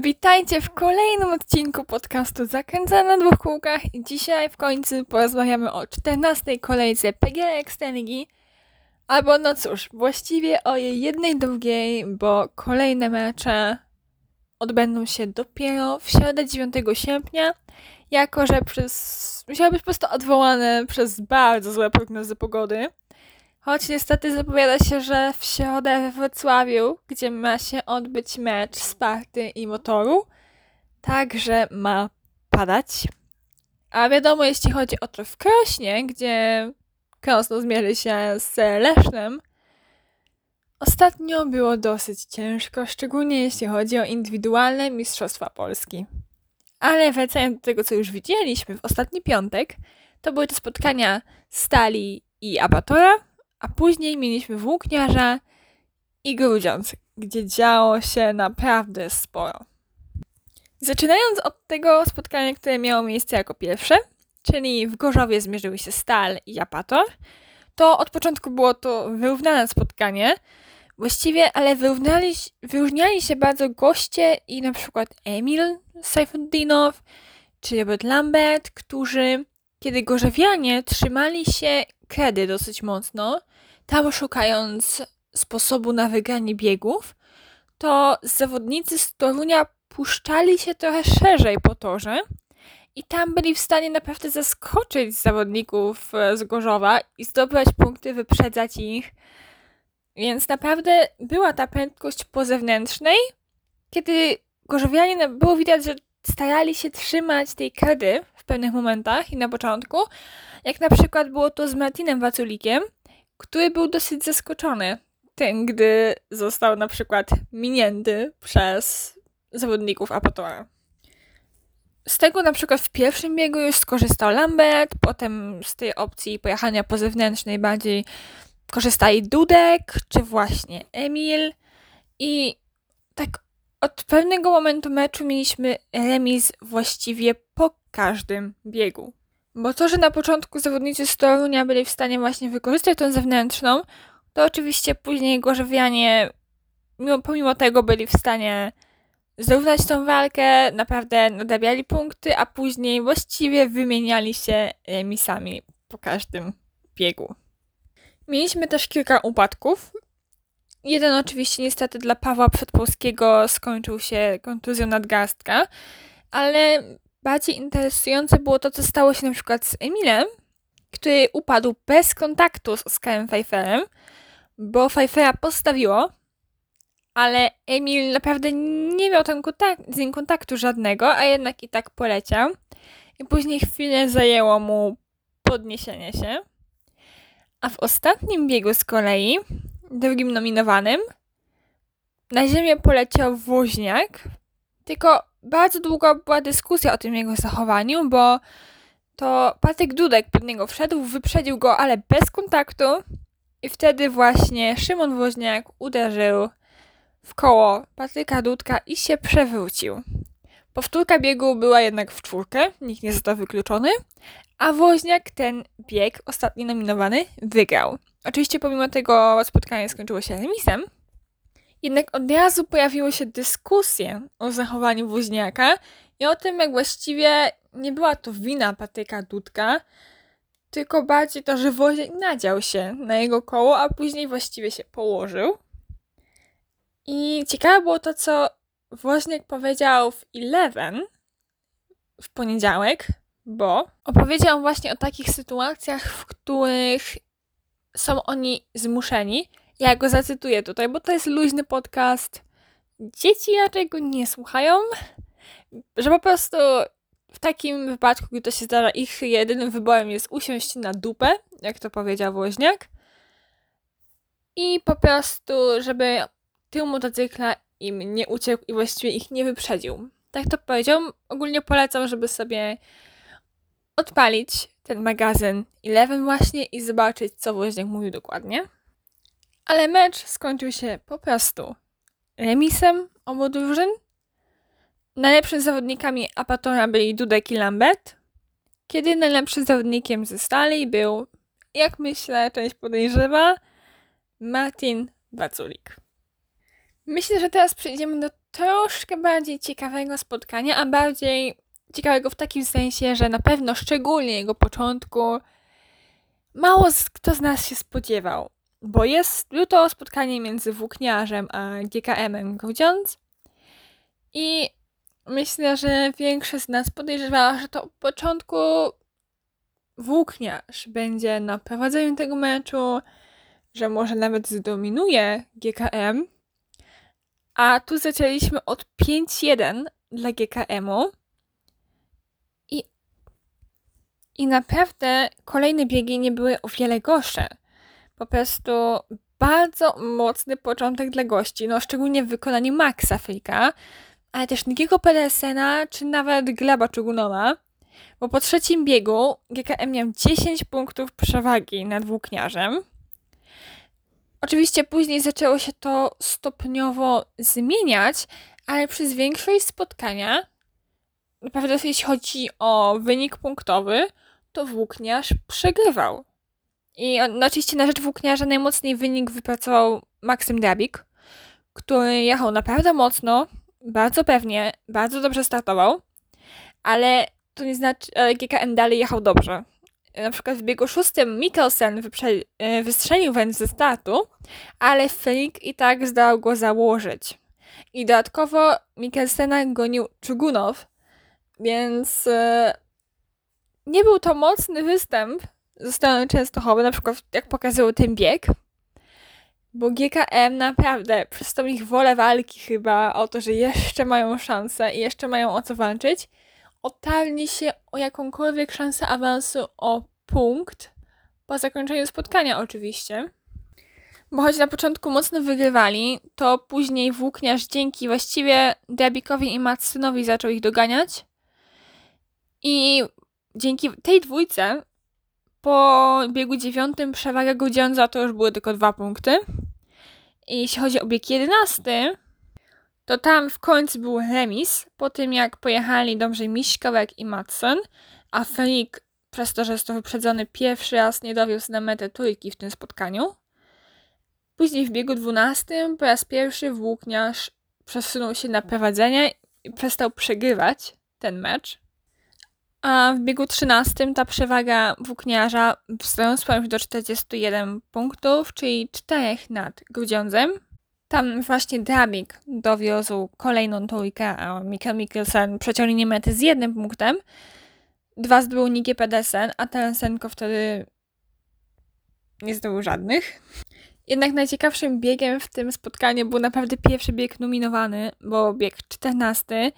Witajcie w kolejnym odcinku podcastu Zakręcana na dwóch kółkach. I dzisiaj w końcu porozmawiamy o 14 kolejce PGA Ekstraligi. Albo no cóż, właściwie o jej jednej drugiej, bo kolejne mecze odbędą się dopiero w środę 9 sierpnia, jako że przez musiały być po prostu odwołane przez bardzo złe prognozy pogody. Choć niestety zapowiada się, że w środę we Wrocławiu, gdzie ma się odbyć mecz Sparty i Motoru, także ma padać. A wiadomo, jeśli chodzi o to w Krośnie, gdzie Krosno zmierzy się z Lesznem, ostatnio było dosyć ciężko, szczególnie jeśli chodzi o indywidualne Mistrzostwa Polski. Ale wracając do tego, co już widzieliśmy w ostatni piątek, to były to spotkania Stali i Abatora, a później mieliśmy Włókniarza i Grudziądz, gdzie działo się naprawdę sporo. Zaczynając od tego spotkania, które miało miejsce jako pierwsze, czyli w Gorzowie zmierzyły się Stal i Apator, to od początku było to wyrównane spotkanie, właściwie, ale wyrównali, wyróżniali się bardzo goście i na przykład Emil Saifuddinow czy Robert Lambert, którzy, kiedy gorzowianie trzymali się kredy dosyć mocno, tam szukając sposobu na wygranie biegów, to zawodnicy z Torunia puszczali się trochę szerzej po torze i tam byli w stanie naprawdę zaskoczyć zawodników e, z Gorzowa i zdobywać punkty, wyprzedzać ich. Więc naprawdę była ta prędkość po zewnętrznej, kiedy Gorzowianie było widać, że starali się trzymać tej kredy w pewnych momentach i na początku, jak na przykład było to z Martinem Waculikiem, który był dosyć zaskoczony tym, gdy został na przykład minięty przez zawodników Apatora. Z tego na przykład w pierwszym biegu już skorzystał Lambert, potem z tej opcji pojechania po zewnętrznej bardziej korzystali Dudek, czy właśnie Emil i tak od pewnego momentu meczu mieliśmy remis właściwie po każdym biegu. Bo to, że na początku zawodnicy z Torunia byli w stanie właśnie wykorzystać tą zewnętrzną, to oczywiście później Gorzowianie mimo, pomimo tego byli w stanie zrównać tą walkę, naprawdę nadabiali punkty, a później właściwie wymieniali się remisami po każdym biegu. Mieliśmy też kilka upadków. Jeden oczywiście niestety dla Pawła Przedpolskiego skończył się kontuzją nadgarstka, ale bardziej interesujące było to, co stało się na przykład z Emilem, który upadł bez kontaktu z Oscarem Pfeifferem, bo Pfeiffera postawiło, ale Emil naprawdę nie miał ten kontakt, z nim kontaktu żadnego, a jednak i tak poleciał. I później chwilę zajęło mu podniesienie się. A w ostatnim biegu z kolei, drugim nominowanym, na ziemię poleciał woźniak, tylko bardzo długo była dyskusja o tym jego zachowaniu, bo to Patryk Dudek pod niego wszedł, wyprzedził go, ale bez kontaktu. I wtedy właśnie Szymon Woźniak uderzył w koło Patryka Dudka i się przewrócił. Powtórka biegu była jednak w czwórkę, nikt nie został wykluczony, a Woźniak ten bieg, ostatni nominowany, wygrał. Oczywiście pomimo tego spotkanie skończyło się remisem, jednak od razu pojawiły się dyskusje o zachowaniu woźniaka i o tym, jak właściwie nie była to wina Patryka Dudka, tylko bardziej to, że woźniak nadział się na jego koło, a później właściwie się położył. I ciekawe było to, co woźniak powiedział w Eleven w poniedziałek, bo opowiedział właśnie o takich sytuacjach, w których są oni zmuszeni ja go zacytuję tutaj, bo to jest luźny podcast. Dzieci raczej go nie słuchają, że po prostu w takim wypadku, gdy to się zdarza, ich jedynym wyborem jest usiąść na dupę, jak to powiedział Woźniak. I po prostu, żeby tył motocykla im nie uciekł i właściwie ich nie wyprzedził. Tak to powiedział. Ogólnie polecam, żeby sobie odpalić ten magazyn Eleven właśnie i zobaczyć, co Woźniak mówił dokładnie. Ale mecz skończył się po prostu remisem obu drużyn. Najlepszymi zawodnikami Apatora byli Dudek i Lambert, kiedy najlepszym zawodnikiem ze Stali był, jak myślę, część podejrzewa, Martin Waculik. Myślę, że teraz przejdziemy do troszkę bardziej ciekawego spotkania, a bardziej ciekawego w takim sensie, że na pewno szczególnie jego początku mało kto z nas się spodziewał, bo jest, było to spotkanie między włókniarzem a GKM-em Grudziądz i myślę, że większość z nas podejrzewała, że to od początku włókniarz będzie na prowadzeniu tego meczu, że może nawet zdominuje GKM. A tu zaczęliśmy od 5-1 dla GKM-u. I, I naprawdę kolejne biegi nie były o wiele gorsze. Po prostu bardzo mocny początek dla gości, no szczególnie w wykonaniu Maxa Frika, ale też Nikiego Pedersena, czy nawet Gleba Czugunowa, bo po trzecim biegu GKM miał 10 punktów przewagi nad włókniarzem. Oczywiście później zaczęło się to stopniowo zmieniać, ale przez większość spotkania, naprawdę jeśli chodzi o wynik punktowy, to włókniarz przegrywał. I on, oczywiście na rzecz włókniarza najmocniej wynik wypracował Maksym Dabik, który jechał naprawdę mocno, bardzo pewnie, bardzo dobrze startował, ale to nie znaczy, że GKM dalej jechał dobrze. Na przykład w biegu szóstym Mikkelsen e, wystrzelił wręcz ze startu, ale Flick i tak zdał go założyć. I dodatkowo Mikkelsena gonił Czugunow, więc e, nie był to mocny występ ze strony Częstochowy, na przykład jak pokazał ten bieg, bo GKM naprawdę przez tą ich wolę walki chyba o to, że jeszcze mają szansę i jeszcze mają o co walczyć, otarli się o jakąkolwiek szansę awansu o punkt po zakończeniu spotkania oczywiście. Bo choć na początku mocno wygrywali, to później włókniarz dzięki właściwie Debikowi i Matsunowi zaczął ich doganiać. I dzięki tej dwójce po biegu dziewiątym przewaga Godziądza to już były tylko dwa punkty. I jeśli chodzi o bieg jedenasty, to tam w końcu był remis, po tym jak pojechali dobrze Miśkołek i Matson, a Flick przez to, że to wyprzedzony pierwszy raz nie dowiózł na metę trójki w tym spotkaniu. Później w biegu dwunastym po raz pierwszy włókniarz przesunął się na prowadzenie i przestał przegrywać ten mecz. A w biegu 13 ta przewaga włókniarza wzrosła już do 41 punktów, czyli 4 nad Grudziądzem. Tam właśnie Drabik dowiózł kolejną trójkę, a Mikael Mikkelsen przeciął linię mety z jednym punktem. Dwa zdobył Nikie Pedersen, a Terensenko wtedy nie zdobył żadnych. Jednak najciekawszym biegiem w tym spotkaniu był naprawdę pierwszy bieg nominowany, bo bieg 14,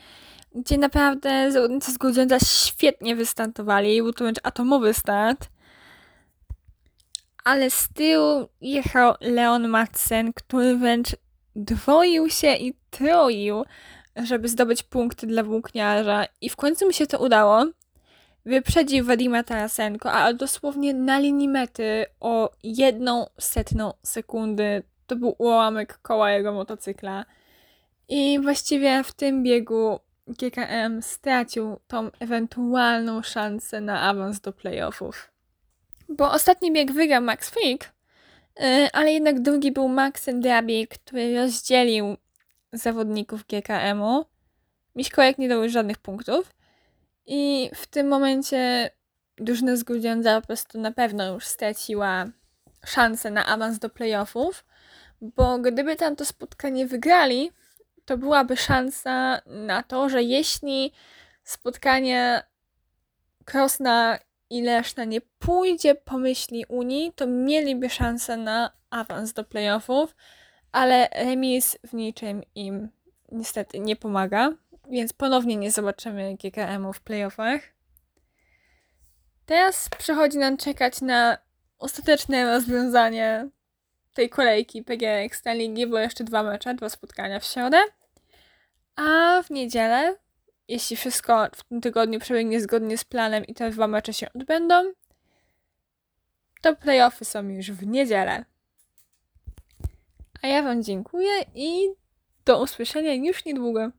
gdzie naprawdę zawodnicy z Grudziądza świetnie wystartowali. Był to wręcz atomowy start. Ale z tyłu jechał Leon Madsen, który wręcz dwoił się i troił, żeby zdobyć punkty dla włókniarza. I w końcu mi się to udało. Wyprzedził Wadima Tarasenko, a dosłownie na linii mety o jedną setną sekundy. To był ułamek koła jego motocykla. I właściwie w tym biegu GKM stracił tą ewentualną szansę na awans do playoffów. Bo ostatni bieg wygrał Max Frick, y, ale jednak drugi był Max Drabi, który rozdzielił zawodników GKM-u. Miśkołek nie dał żadnych punktów. I w tym momencie drużyna z po prostu na pewno już straciła szansę na awans do playoffów, bo gdyby tam to spotkanie wygrali, to byłaby szansa na to, że jeśli spotkanie Krosna i Leszna nie pójdzie po myśli Unii, to mieliby szansę na awans do playoffów, ale remis w niczym im niestety nie pomaga, więc ponownie nie zobaczymy GKM-u w playoffach. Teraz przychodzi nam czekać na ostateczne rozwiązanie tej kolejki PG Ekstraligi, bo jeszcze dwa mecze, dwa spotkania w środę. A w niedzielę, jeśli wszystko w tym tygodniu przebiegnie zgodnie z planem i te dwa mecze się odbędą, to playoffy są już w niedzielę. A ja Wam dziękuję i do usłyszenia już niedługo.